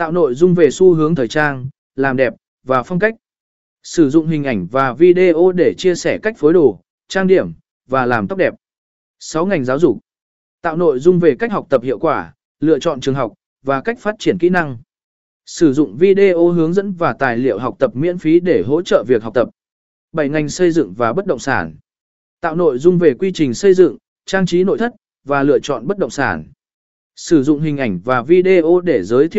Tạo nội dung về xu hướng thời trang, làm đẹp, và phong cách. Sử dụng hình ảnh và video để chia sẻ cách phối đồ, trang điểm, và làm tóc đẹp. 6 ngành giáo dục. Tạo nội dung về cách học tập hiệu quả, lựa chọn trường học, và cách phát triển kỹ năng. Sử dụng video hướng dẫn và tài liệu học tập miễn phí để hỗ trợ việc học tập. 7 ngành xây dựng và bất động sản. Tạo nội dung về quy trình xây dựng, trang trí nội thất, và lựa chọn bất động sản. Sử dụng hình ảnh và video để giới thiệu